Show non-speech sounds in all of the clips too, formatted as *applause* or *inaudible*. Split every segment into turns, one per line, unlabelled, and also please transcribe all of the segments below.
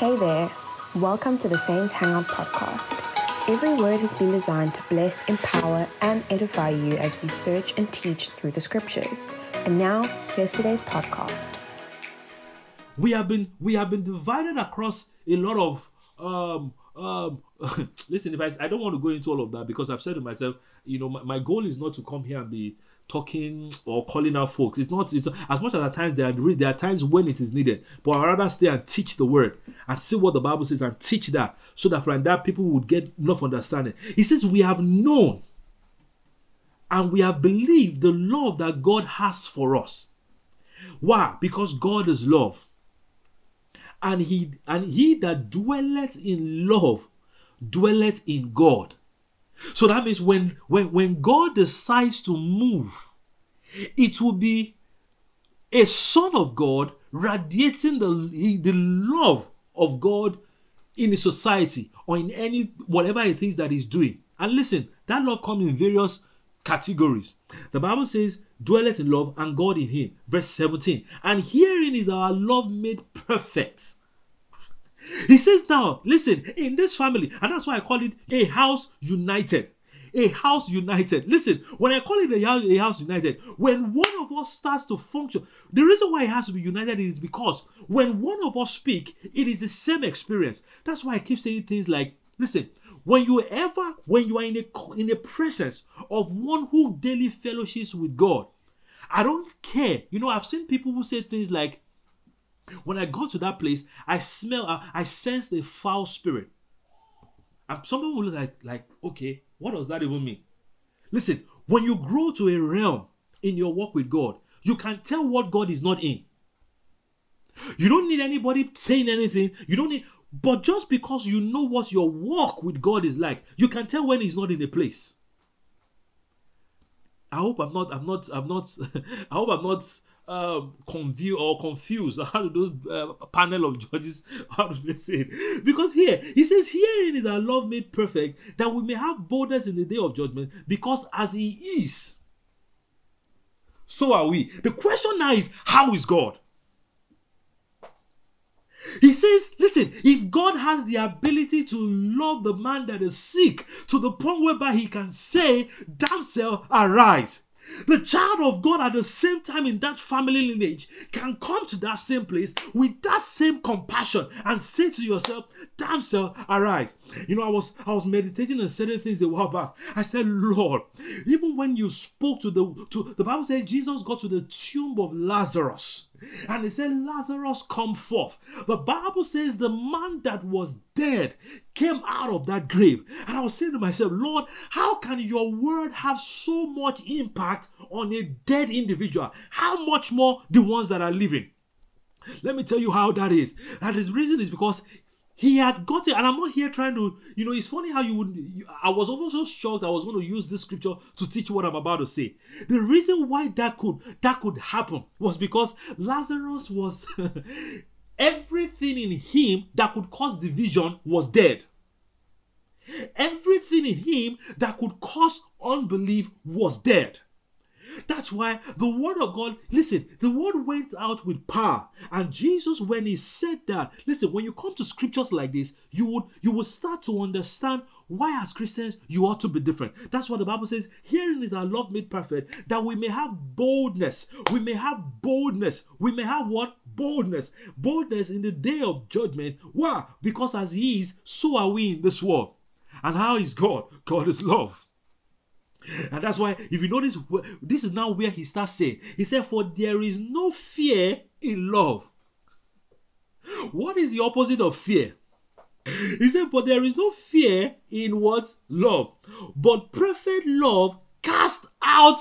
Hey there, welcome to the Saints Hangout podcast. Every word has been designed to bless, empower, and edify you as we search and teach through the scriptures. And now, here's today's podcast.
we have been we have been divided across a lot of um um *laughs* listen if I, I don't want to go into all of that because i've said to myself you know my, my goal is not to come here and be talking or calling out folks. It's not it's as much as at times there are there are times when it is needed but i'd rather stay and teach the word and see what the bible says and teach that so that from that people would get enough understanding. He says we have known and we have believed the love that god has for us. Why? Because god is love. And he and he that dwelleth in love dwelleth in god so that means when when when god decides to move it will be a son of god radiating the the love of god in a society or in any whatever it is that he's doing. And listen that love comes in various categories. The bible says dwelleth in love and god in him. Verse 17 and herein is our love made perfect he says now, listen, in this family, and that's why I call it a house united. A house united. Listen, when I call it a house, a united, when one of us starts to function, the reason why it has to be united is because when one of us speak, it is the same experience. That's why I keep saying things like, listen, when you ever, when you are in a in the presence of one who daily fellowships with God, I don't care. You know, I've seen people who say things like, when I got to that place, I smell, uh, I, I sensed a foul spirit. And some people will look like, like, okay, what does that even mean? Listen, when you grow to a realm in your walk with God, you can tell what God is not in. You don't need anybody saying anything. You don't need, but just because you know what your walk with God is like, you can tell when He's not in a place. I hope I'm not, I'm not, I'm not, *laughs* I hope I'm not um, confused or confused. *laughs* How do those uh, panel of judges? *laughs* How do they say it? Because here he says, "Herein is our love made perfect, that we may have boldness in the day of judgment. Because as He is, so are we." The question now is, how is God? He says, listen, if God has the ability to love the man that is sick to the point whereby he can say, Damsel, arise. The child of God at the same time in that family lineage can come to that same place with that same compassion and say to yourself, Damsel, arise. You know, I was I was meditating on certain things a while back. I said, Lord, even when you spoke to the to the Bible said Jesus got to the tomb of Lazarus. And he said, Lazarus, come forth. The Bible says the man that was dead came out of that grave. And I was saying to myself, Lord, how can your word have so much impact on a dead individual? How much more the ones that are living? Let me tell you how that is. That is reason is because he had got it, and I'm not here trying to, you know, it's funny how you would. You, I was also so shocked. I was going to use this scripture to teach what I'm about to say. The reason why that could that could happen was because Lazarus was *laughs* everything in him that could cause division was dead. Everything in him that could cause unbelief was dead. That's why the word of God, listen, the word went out with power. And Jesus, when he said that, listen, when you come to scriptures like this, you would you will start to understand why as Christians you ought to be different. That's what the Bible says. hearing is our love made perfect, that we may have boldness. We may have boldness. We may have what? Boldness. Boldness in the day of judgment. Why? Because as he is, so are we in this world. And how is God? God is love. And that's why, if you notice, this is now where he starts saying, He said, For there is no fear in love. What is the opposite of fear? He said, But there is no fear in what? Love. But perfect love cast out.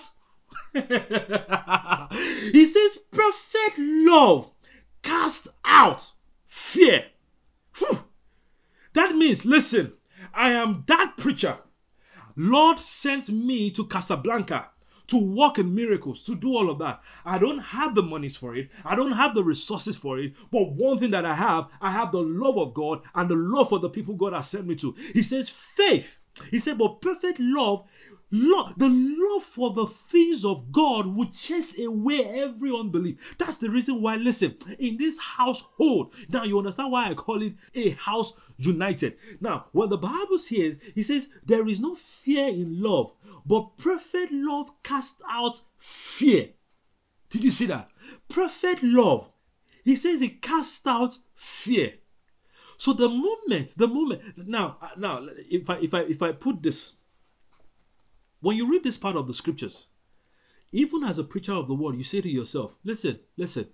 *laughs* he says, Perfect love cast out fear. Whew. That means, listen, I am that preacher Lord sent me to Casablanca to walk in miracles, to do all of that. I don't have the monies for it. I don't have the resources for it. But one thing that I have, I have the love of God and the love for the people God has sent me to. He says, faith He said, but perfect love, love, the love for the things of God would chase away every unbelief. That's the reason why, listen, in this household, now you understand why I call it a house united. Now, when the Bible says, he says, there is no fear in love, but perfect love casts out fear. Did you see that? Perfect love. He says it casts out fear. So the moment, the moment now, uh, now, if I if I if I put this, when you read this part of the scriptures, even as a preacher of the word, you say to yourself, listen, listen,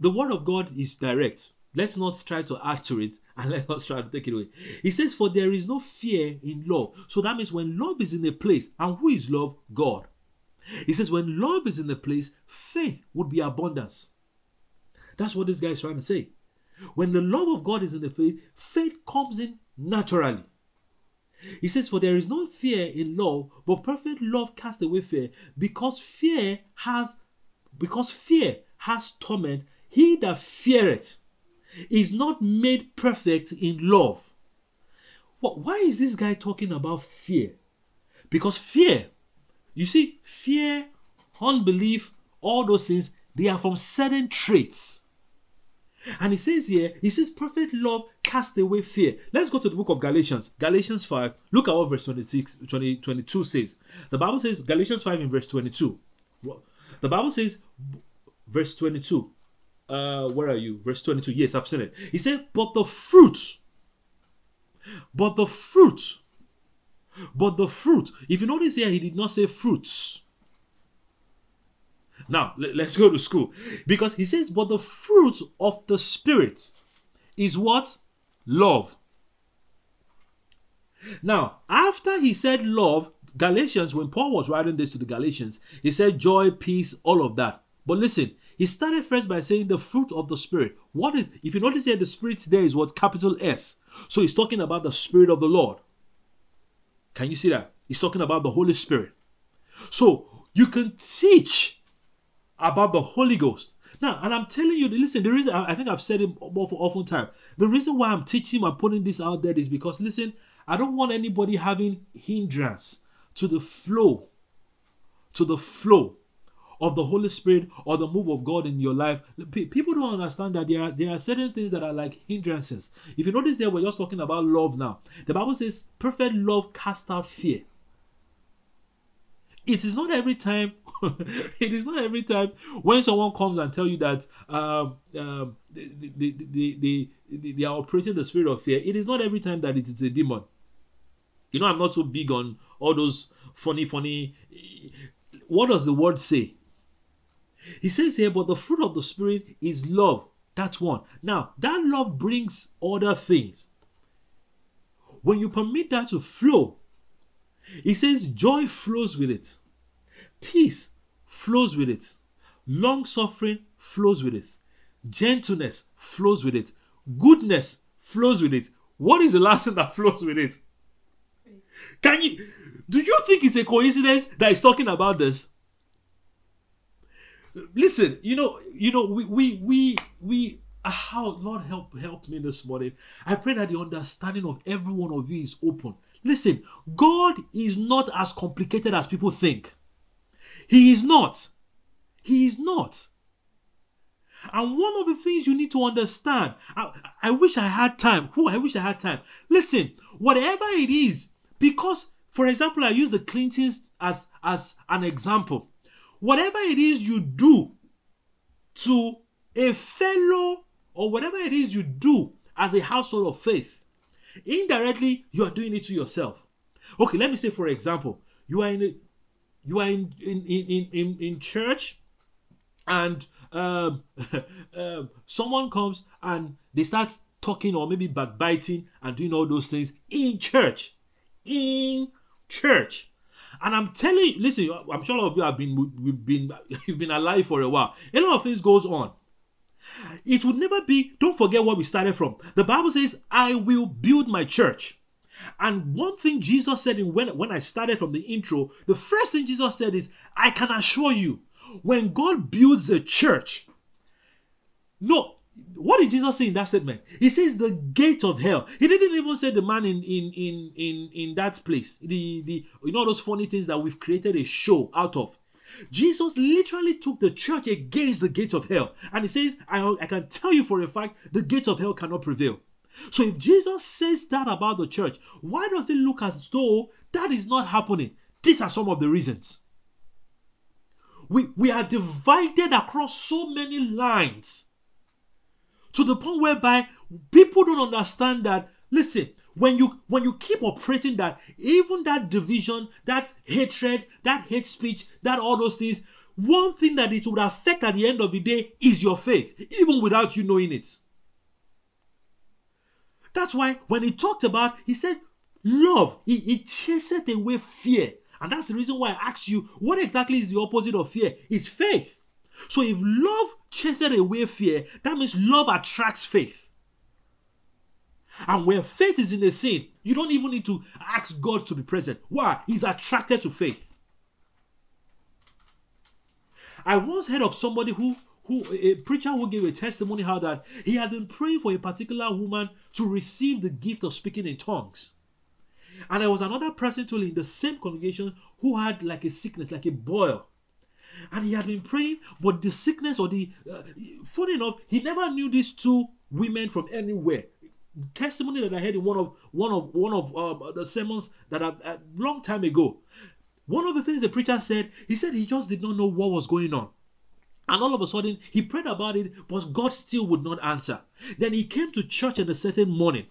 the word of God is direct. Let's not try to add to it and *laughs* let us try to take it away. He says, For there is no fear in love. So that means when love is in a place, and who is love? God. He says, When love is in a place, faith would be abundance. That's what this guy is trying to say. When the love of God is in the faith, faith comes in naturally. He says, For there is no fear in love, but perfect love casts away fear, because fear has because fear has torment. He that feareth is not made perfect in love. Why is this guy talking about fear? Because fear, you see, fear, unbelief, all those things, they are from certain traits. And he says here, he says, perfect love cast away fear. Let's go to the book of Galatians. Galatians 5. Look at what verse 26, 20, 22 says. The Bible says, Galatians 5 in verse 22. The Bible says, verse 22. Uh, where are you? Verse 22. Yes, I've seen it. He said, But the fruit, but the fruit, but the fruit. If you notice here, he did not say fruits. Now, let's go to school. Because he says, But the fruit of the Spirit is what? Love. Now, after he said love, Galatians, when Paul was writing this to the Galatians, he said joy, peace, all of that. But listen, he started first by saying the fruit of the Spirit. What is, if you notice here, the Spirit there is what? Capital S. So he's talking about the Spirit of the Lord. Can you see that? He's talking about the Holy Spirit. So you can teach about the Holy Ghost. Now, and I'm telling you, listen, the reason I think I've said it more for often time. The reason why I'm teaching and putting this out there is because listen, I don't want anybody having hindrance to the flow, to the flow of the Holy Spirit or the move of God in your life. People don't understand that there are there are certain things that are like hindrances. If you notice there, we're just talking about love now. The Bible says, "Perfect love casts out fear." It is not every time *laughs* it is not every time when someone comes and tell you that um, um, they, they, they, they, they are operating the spirit of fear. It is not every time that it is a demon. You know, I'm not so big on all those funny, funny. What does the word say? He says here, but the fruit of the spirit is love. That's one. Now, that love brings other things. When you permit that to flow, he says joy flows with it. Peace flows with it. Long suffering flows with it. Gentleness flows with it. Goodness flows with it. What is the last thing that flows with it? Can you do you think it's a coincidence that he's talking about this? Listen, you know, you know, we we we we ah, how Lord help help me this morning. I pray that the understanding of every one of you is open. Listen, God is not as complicated as people think. He is not. He is not. And one of the things you need to understand, I, I wish I had time. Who I wish I had time. Listen, whatever it is, because, for example, I use the Clintons as, as an example. Whatever it is you do to a fellow, or whatever it is you do as a household of faith, indirectly you are doing it to yourself. Okay, let me say, for example, you are in a you are in in in in, in church and um, *laughs* um, someone comes and they start talking or maybe backbiting and doing all those things in church in church. And i'm telling you listen i'm sure a lot of you have been we've been *laughs* you've been alive for a while. A lot of things goes on. It would never be don't forget where we started from. The bible says i will build my church and one thing Jesus said in when, when I started from the intro, the first thing Jesus said is, I can assure you, when God builds a church, no, what did Jesus say in that statement? He says the gate of hell. He didn't even say the man in in in in in that place. The the you know those funny things that we've created a show out of. Jesus literally took the church against the gate of hell. And he says, I, I can tell you for a fact, the gate of hell cannot prevail. So if Jesus says that about the church, why does it look as though that is not happening? These are some of the reasons. We, we are divided across so many lines to the point whereby people don't understand that listen when you when you keep operating that even that division that hatred that hate speech that all those things one thing that it would affect at the end of the day is your faith even without you knowing it that's why when he talked about he said love he, he chased away fear and that's the reason why i asked you what exactly is the opposite of fear it's faith so if love chases away fear that means love attracts faith and where faith is in a scene, you don't even need to ask God to be present. Why? He's attracted to faith. I once heard of somebody who who a preacher who gave a testimony how that he had been praying for a particular woman to receive the gift of speaking in tongues. And there was another person too in the same congregation who had like a sickness, like a boil. And he had been praying, but the sickness or the uh, funny enough, he never knew these two women from anywhere testimony that I heard in one of one of one of um, the sermons that a uh, long time ago. One of the things the preacher said, he said he just did not know what was going on. And all of a sudden, he prayed about it, but God still would not answer. Then he came to church in a certain morning.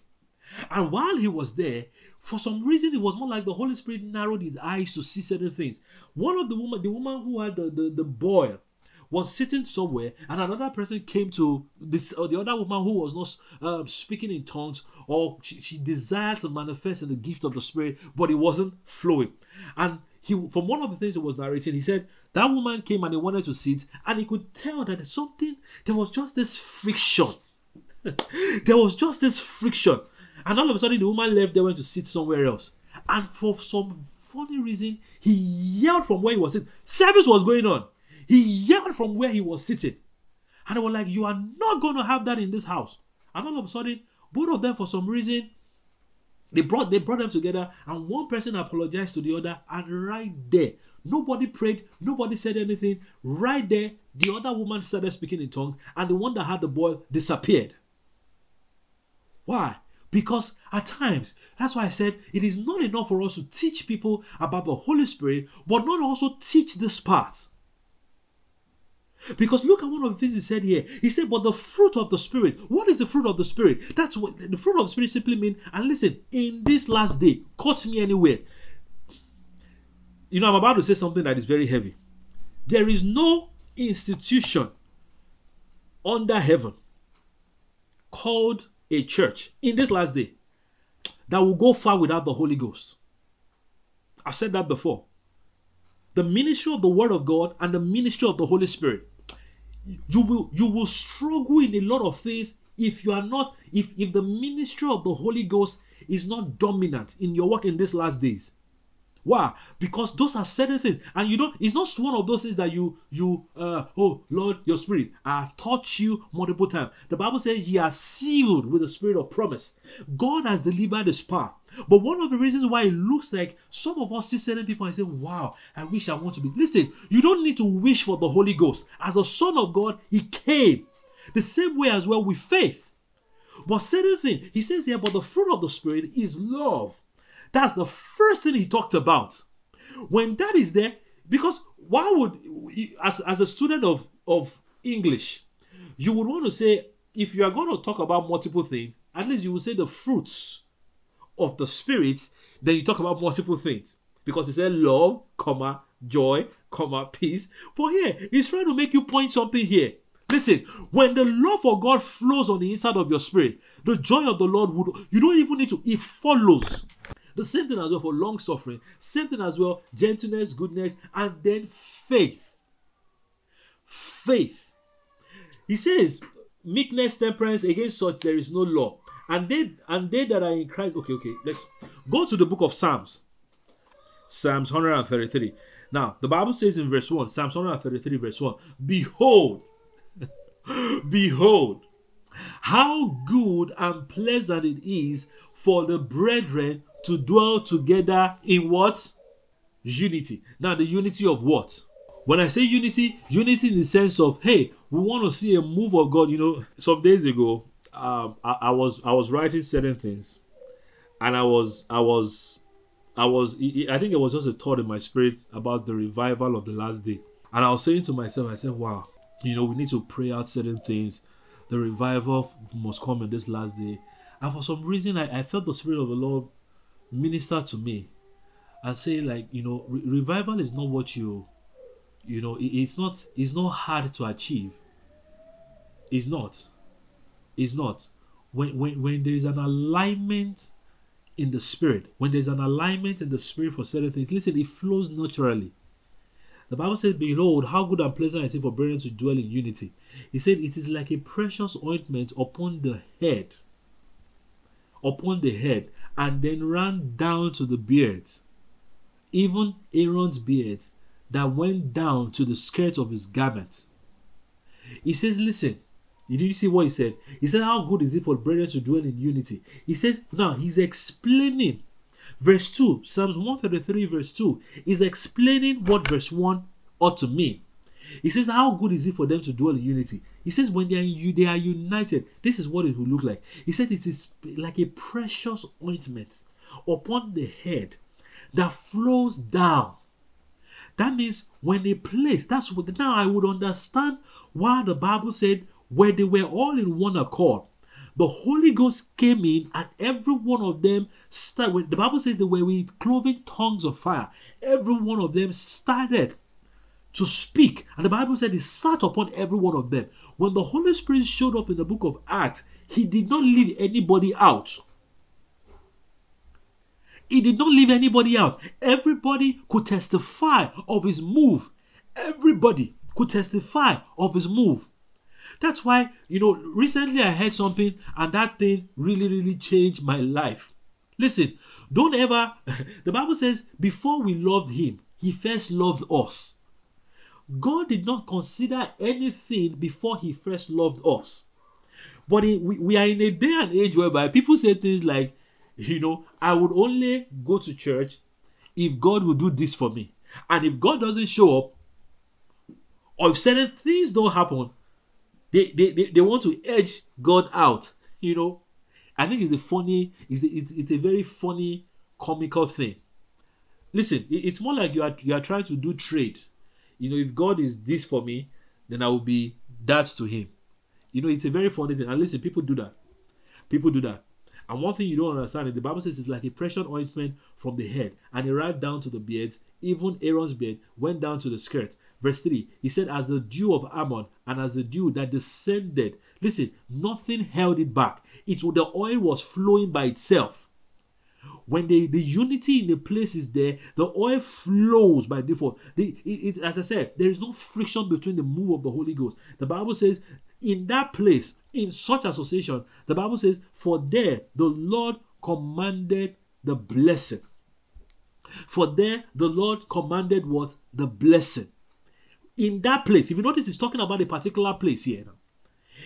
And while he was there, for some reason, it was more like the Holy Spirit narrowed his eyes to see certain things. One of the woman, the woman who had the, the, the was sitting somewhere and another person came to this or the other woman who was not uh, speaking in tongues or she, she desired to manifest in the gift of the spirit but it wasn't flowing and he from one of the things he was narrating he said that woman came and he wanted to sit and he could tell that something there was just this friction. *laughs* There was just this friction. And all of a sudden the woman left they went to sit somewhere else. And for some funny reason he yelled from where he was sitting. Service was going on. He yelled from where he was sitting. And they were like, You are not going to have that in this house. And all of a sudden, both of them, for some reason, they brought they brought them together, and one person apologized to the other, and right there, nobody prayed, nobody said anything. Right there, the other woman started speaking in tongues, and the one that had the boy disappeared. Why? Because at times, that's why I said it is not enough for us to teach people about the Holy Spirit, but not also teach this part. Because look at one of the things he said here. He said, But the fruit of the Spirit. What is the fruit of the Spirit? That's what the fruit of the Spirit simply means. And listen, in this last day, cut me anywhere. You know, I'm about to say something that is very heavy. There is no institution under heaven called a church in this last day that will go far without the Holy Ghost. I've said that before. The ministry of the Word of God and the ministry of the Holy Spirit you will you will struggle in a lot of things if you are not if if the ministry of the holy ghost is not dominant in your work in these last days. Why? Because those are certain things. And you don't it's not one of those things that you you uh oh lord your spirit i've taught you multiple times. The bible says he has sealed with the spirit of promise. God has delivered his power but one of the reasons why it looks like some of us see certain people and say, Wow, I wish I want to be. Listen, you don't need to wish for the Holy Ghost. As a son of God, He came. The same way as well with faith. But certain thing, he says here, but the fruit of the Spirit is love. That's the first thing he talked about. When that is there, because why would as, as a student of, of English, you would want to say, if you are going to talk about multiple things, at least you will say the fruits of the spirit, then you talk about multiple things. Because he said love, comma, joy, comma, peace. But here, he's trying to make you point something here. Listen, when the love for God flows on the inside of your spirit, the joy of the Lord would you don't even need to, it follows. The same thing as well for long suffering, same thing as well, gentleness, goodness, and then faith. Faith. He says, meekness, temperance, against such there is no law and they and they that are in Christ. Okay, okay, let's go to the book of Psalms. Psalms 133. Now, the Bible says in verse 1, Psalms 133, verse 1, Behold, *laughs* behold, how good and pleasant it is for the brethren to dwell together in what? Unity. Now, the unity of what? When I say unity, unity in the sense of, hey, we want to see a move of God. You know, some days ago, um, I, I was I was writing certain things, and I was I was I was I think it was just a thought in my spirit about the revival of the last day, and I was saying to myself, I said, wow, you know, we need to pray out certain things. The revival must come in this last day, and for some reason, I, I felt the spirit of the Lord minister to me and say, like, you know, re- revival is not what you you know it, it's not it's not hard to achieve. It's not it's not. When when when there is an alignment in the spirit when there's an alignment in the spirit for certain things listen it flows naturally. The bible says behold how good and pleasant is it for brethren to dwell in unity. He said it is like a precious ointment upon the head upon the head and then ran down to the beards even aaron's beard that went down to the skirt of his garment. He says, Listen, did you see what he said? He said, How good is it for brethren to dwell in unity? He says, Now he's explaining. Verse 2, Psalms 133, verse 2, is explaining what verse 1 ought to mean. He says, How good is it for them to dwell in unity? He says, When they are, they are united, this is what it will look like. He said, It is like a precious ointment upon the head that flows down that means when a place, that's what now I would understand why the Bible said where they were all in one accord. The Holy Ghost came in, and every one of them started. The Bible says they were with cloven tongues of fire. Every one of them started to speak, and the Bible said he sat upon every one of them. When the Holy Spirit showed up in the book of Acts, he did not leave anybody out. He did not leave anybody out. Everybody could testify of his move. Everybody could testify of his move. That's why, you know, recently I heard something and that thing really, really changed my life. Listen, don't ever, *laughs* the Bible says, before we loved him, he first loved us. God did not consider anything before he first loved us. But we, we are in a day and age whereby people say things like, you know, I would only go to church if God would do this for me. And if God doesn't show up, or if certain things don't happen, they, they, they, they want to edge God out. You know, I think it's a funny, it's a, it's, it's a very funny, comical thing. Listen, it's more like you are you are trying to do trade. You know, if God is this for me, then I will be that to Him. You know, it's a very funny thing. And listen, people do that. People do that. And one thing you don't understand is the Bible says it's like a precious ointment from the head, and it ran down to the beards. Even Aaron's beard went down to the skirt. Verse 3, he said, As the dew of Hermon and as the dew that descended. Listen, nothing held it back. It the oil was flowing by itself. When the, the unity in the place is there, the oil flows by default. The, it, it, as I said, there is no friction between the move of the Holy Ghost. The Bible says in that place, in such association, the Bible says, For there the Lord commanded the blessing. For there the Lord commanded what? The blessing. In that place, if you notice, he's talking about a particular place here now.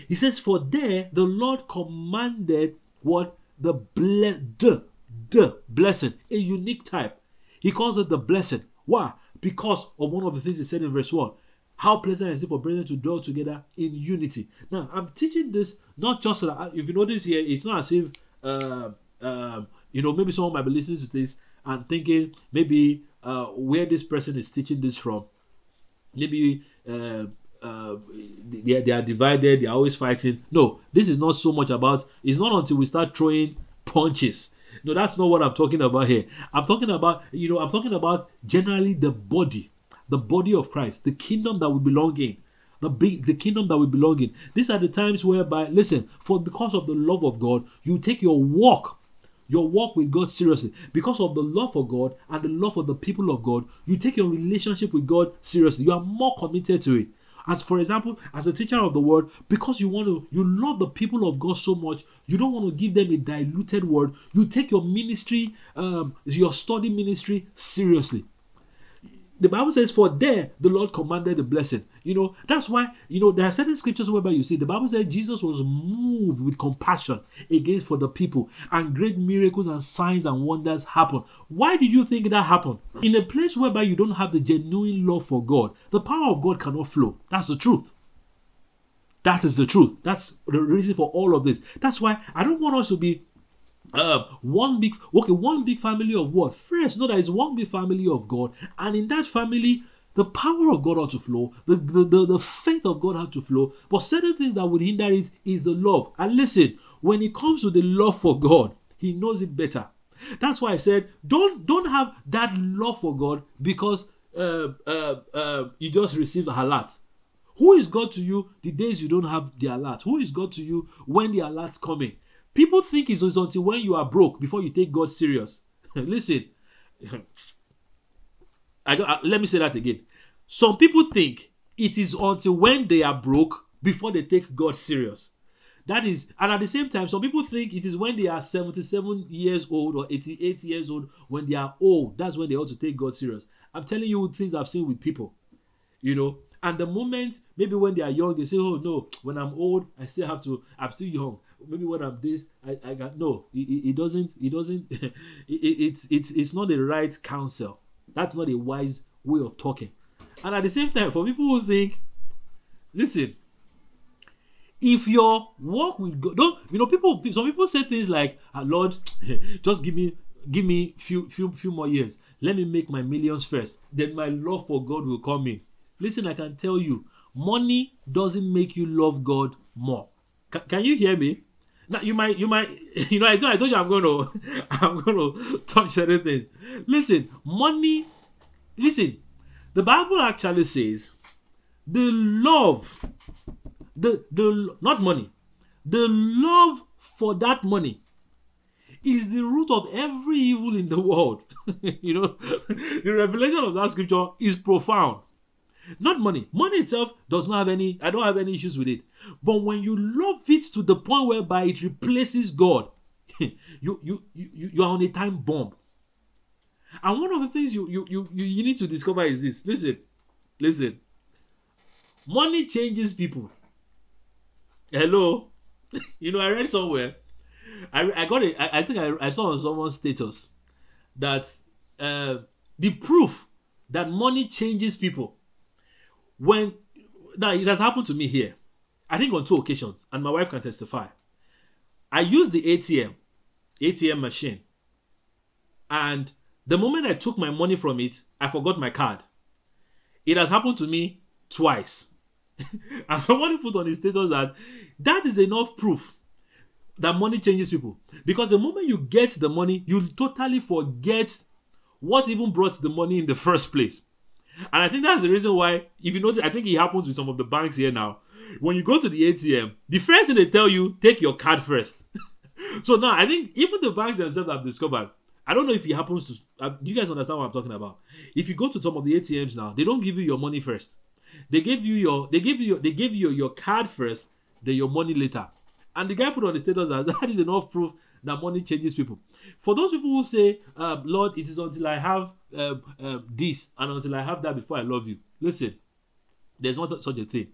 He says, For there the Lord commanded what? The bless the, the blessing, a unique type. He calls it the blessing. Why? Because of one of the things he said in verse 1. How pleasant is it for brethren to dwell together in unity? Now, I'm teaching this not just so that, if you notice here, it's not as if, uh, uh, you know, maybe someone might be listening to this and thinking maybe uh, where this person is teaching this from. Maybe uh, uh, they, they are divided, they are always fighting. No, this is not so much about, it's not until we start throwing *laughs* punches. No, that's not what I'm talking about here. I'm talking about, you know, I'm talking about generally the body the body of Christ, the kingdom that we belong in, the big the kingdom that we belong in. These are the times whereby, listen, for because of the love of God, you take your walk, your walk with God seriously. Because of the love for God and the love for the people of God, you take your relationship with God seriously. You are more committed to it. As for example, as a teacher of the word, because you want to, you love the people of God so much, you don't want to give them a diluted word. You take your ministry, um, your study ministry seriously the Bible says, For there the Lord commanded the blessing. You know, that's why, you know, there are certain scriptures whereby you see the Bible says Jesus was moved with compassion against for the people, and great miracles and signs and wonders happen. Why did you think that happened? In a place whereby you don't have the genuine love for God, the power of God cannot flow. That's the truth. That is the truth. That's the reason for all of this. That's why I don't want us to be uh, one big okay one big family of what? First know that it's one big family of god. And in that family the power of god ought to flow the, the, the, the faith of god had to flow. But certain things that would hinder it is the love. And listen when it comes to the love for god he knows it better. That's why i said don't don't have that love for god because uh, uh, uh, you just received a halat who is god to you the days you don't have the alert? Who is god to you when the alert's coming People think it's until when you are broke before you take God serious. *laughs* Listen, *laughs* I, I, uh, let me say that again. Some people think it is until when they are broke before they take God serious. That is, and at the same time, some people think it is when they are 77 years old or 88 years old, when they are old, that's when they ought to take God serious. I'm telling you things I've seen with people. You know, and the moment, maybe when they are young, they say, Oh no, when I'm old, I still have to, I'm still young. Maybe when I'm this, I, I got no, *laughs* it, it doesn't, it doesn't, it, it's it's it's not the right counsel. That's not a wise way of talking. And at the same time, for people who think, listen, if your walk with God, don't you know people some people say things like, ah, Lord, *laughs* just give me give me few few few more years. Let me make my millions first. Then my love for God will come in. Listen, I can tell you, money doesn't make you love God more. C- can you hear me? Now you might, you might, *laughs* you know, I told, I told you I'm going *laughs* to, I'm going to touch certain things. Listen, money. Listen, the Bible actually says, the love, the the not money, the love for that money is the root of every evil in the world. *laughs* you know, the revelation of that scripture is profound. Not money. Money itself does not have any, I don't have any issues with it. But when you love it to the point whereby it replaces God, *laughs* you, you, you, you, are on a time bomb. And one of the things you, you, you, you need to discover is this. Listen, listen. Money changes people. Hello? *laughs* you know, I read somewhere. I, I got it. I, I think I, I saw on someone's status that uh, the proof that money changes people when now it has happened to me here i think on two occasions and my wife can testify. I used the atm atm machine and the moment i took my money from it i forgot my card. It has happened to me twice. *laughs* And somebody put on his status that that is enough proof that money changes people. Because the moment you get the money you totally forget what even brought the money in the first place and I think that's the reason why, if you notice, I think it happens with some of the banks here now. When you go to the ATM, the first thing they tell you, take your card first. *laughs* so now I think even the banks themselves have discovered. I don't know if it happens to. Uh, do you guys understand what I'm talking about? If you go to some of the ATMs now, they don't give you your money first. They give you your. They give you. Your, they give you your, your card first, then your money later. And the guy put on the status that *laughs* that is enough proof that money changes people. For those people who say, uh, Lord, it is until I have uh, uh, this and until I have that before I love you. Listen, there's not such a thing.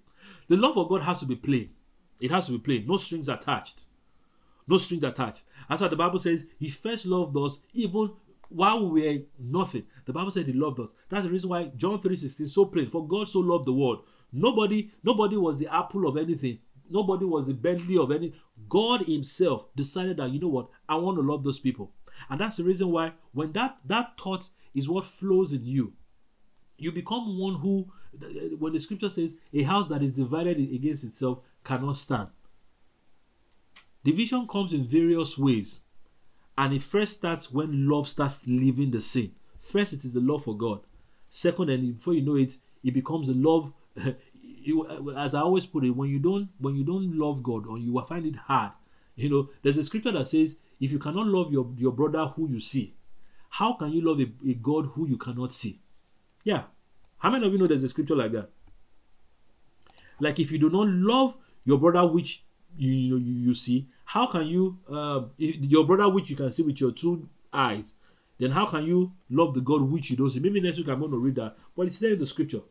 The love of God has to be plain. It has to be plain. No strings attached. No strings attached. That's why the Bible says He first loved us even while we were nothing. The Bible said He loved us. That's the reason why John 3:16 so plain. For God so loved the world. Nobody, nobody was the apple of anything. Nobody was the Bentley of any. God Himself decided that you know what, I want to love those people, and that's the reason why when that that thought is what flows in you, you become one who, when the Scripture says, a house that is divided against itself cannot stand. Division comes in various ways, and it first starts when love starts leaving the scene. First, it is the love for God. Second, and before you know it, it becomes the love *laughs* you, as I always put it, when you don't when you don't love God or you find it hard, you know, there's a scripture that says, if you cannot love your, your brother who you see, how can you love a, a God who you cannot see? Yeah. How many of you know there's a scripture like that? Like if you do not love your brother which you you, you, you see, how can you uh, your brother which you can see with your two eyes? then how can you love the God which you don't see? Maybe next week I'm going to read that, but it's there in the scripture.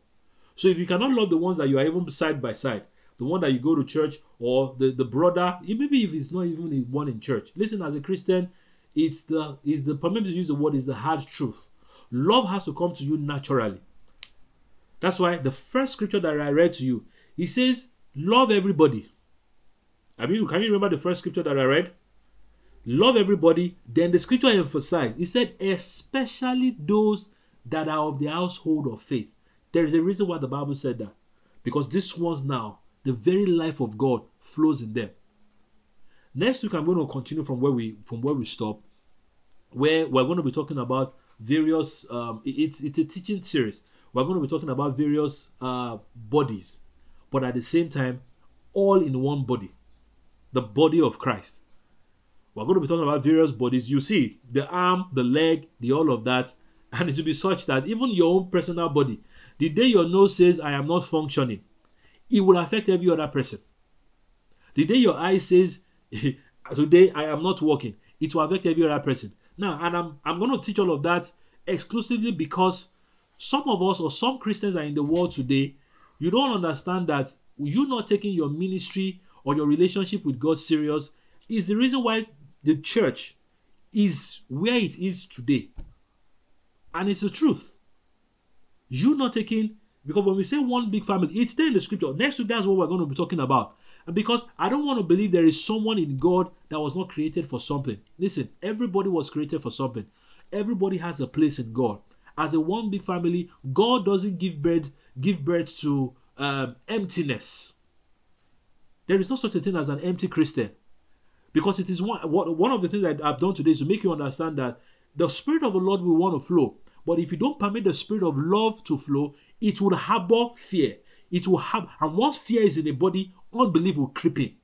So if you cannot love the ones that you are even side by side, the one that you go to church or the, the brother, maybe if it's not even the one in church. Listen, as a Christian, it's the is the permit to use the word is the hard truth. Love has to come to you naturally. That's why the first scripture that I read to you, he says, Love everybody. I mean, can you remember the first scripture that I read? Love everybody. Then the scripture emphasized, he said, especially those that are of the household of faith. There is a reason why the Bible said that. Because these ones now, the very life of God flows in them. Next week, I'm going to continue from where we from where we stop, where we're going to be talking about various. Um, it's it's a teaching series. We're going to be talking about various uh, bodies, but at the same time, all in one body, the body of Christ. We're going to be talking about various bodies. You see, the arm, the leg, the all of that, and it will be such that even your own personal body, the day your nose says, I am not functioning, it will affect every other person. The day your eye says, *laughs* Today I am not working, it will affect every other person. Now, and I'm, I'm going to teach all of that exclusively because some of us or some Christians are in the world today, you don't understand that you not taking your ministry or your relationship with God serious is the reason why the church is where it is today. And it's the truth. You not taking, because when we say one big family, it's there in the scripture. Next week, that's what we're going to be talking about. And because I don't want to believe there is someone in God that was not created for something. Listen, everybody was created for something. Everybody has a place in God. As a one big family, God doesn't give birth give birth to um, emptiness. There is no such a thing as an empty Christian, because it is one one of the things that I've done today is to make you understand that the spirit of the Lord will want to flow. But if you don't permit the spirit of love to flow, it will harbor fear. It will have, and once fear is in the body, unbelief will creep in.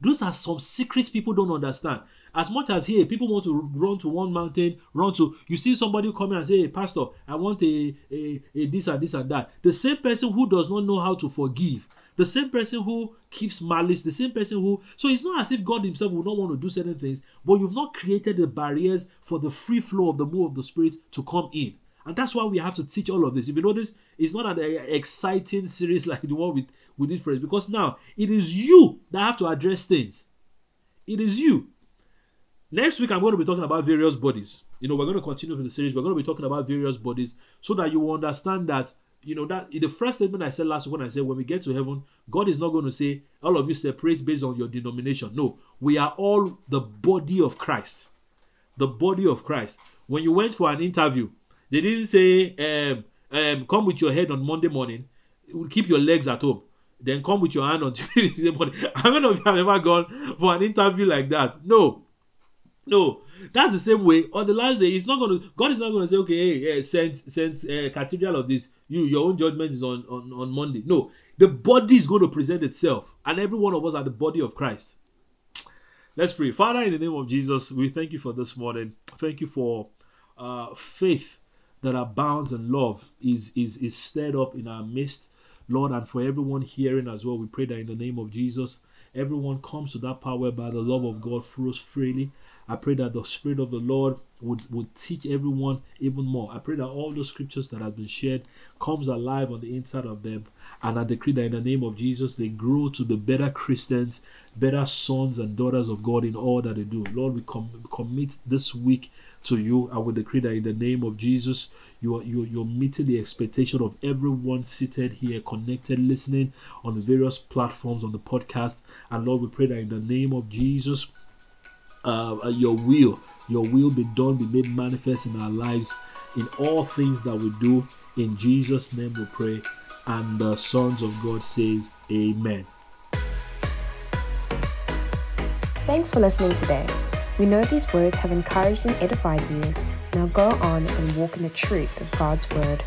Those are some secrets people don't understand. As much as here, people want to run to one mountain, run to you see somebody coming and say, hey, Pastor, I want a, a, a this and this and that. The same person who does not know how to forgive, the same person who keeps malice, the same person who so it's not as if God Himself will not want to do certain things, but you've not created the barriers for the free flow of the move of the Spirit to come in. And that's why we have to teach all of this. If you notice, it's not an exciting series *laughs* like the one with, with this phrase, because now it is you that have to address things. It is you. Next week, I'm going to be talking about various bodies. You know, we're going to continue with the series. We're going to be talking about various bodies so that you understand that, you know, that the first statement I said last week when I said, when we get to heaven, God is not going to say, all of you separate based on your denomination. No, we are all the body of Christ. The body of Christ. When you went for an interview, they didn't say, um, um, come with your head on Monday morning, keep your legs at home, then come with your hand on *laughs* Tuesday morning. I don't know if I've ever gone for an interview like that. No. No, that's the same way. On the last day, it's not going to. God is not going to say, "Okay, hey, hey Saint Saint uh, Cathedral of this, you your own judgment is on, on on Monday." No, the body is going to present itself, and every one of us are the body of Christ. Let's pray, Father, in the name of Jesus, we thank you for this morning. Thank you for uh, faith that abounds in love is, is, is stirred up in our midst. Lord, and for everyone hearing as well, we pray that in the name of Jesus, everyone comes to that power by the love of God flows freely. I pray that the Spirit of the Lord would, would teach everyone even more. I pray that all those scriptures that have been shared comes alive on the inside of them. And I decree that in the name of Jesus, they grow to be better Christians, better sons and daughters of God in all that they do. Lord, we com- commit this week to you. I will decree that in the name of Jesus, you are you, you're meeting the expectation of everyone seated here, connected, listening on the various platforms on the podcast. And Lord, we pray that in the name of Jesus, uh, your will, your will be done, be made manifest in our lives, in all things that we do. In Jesus' name we pray. And the sons of God says, Amen.
Thanks for listening today. We know these words have encouraged and edified you. Now go on and walk in the truth of God's word.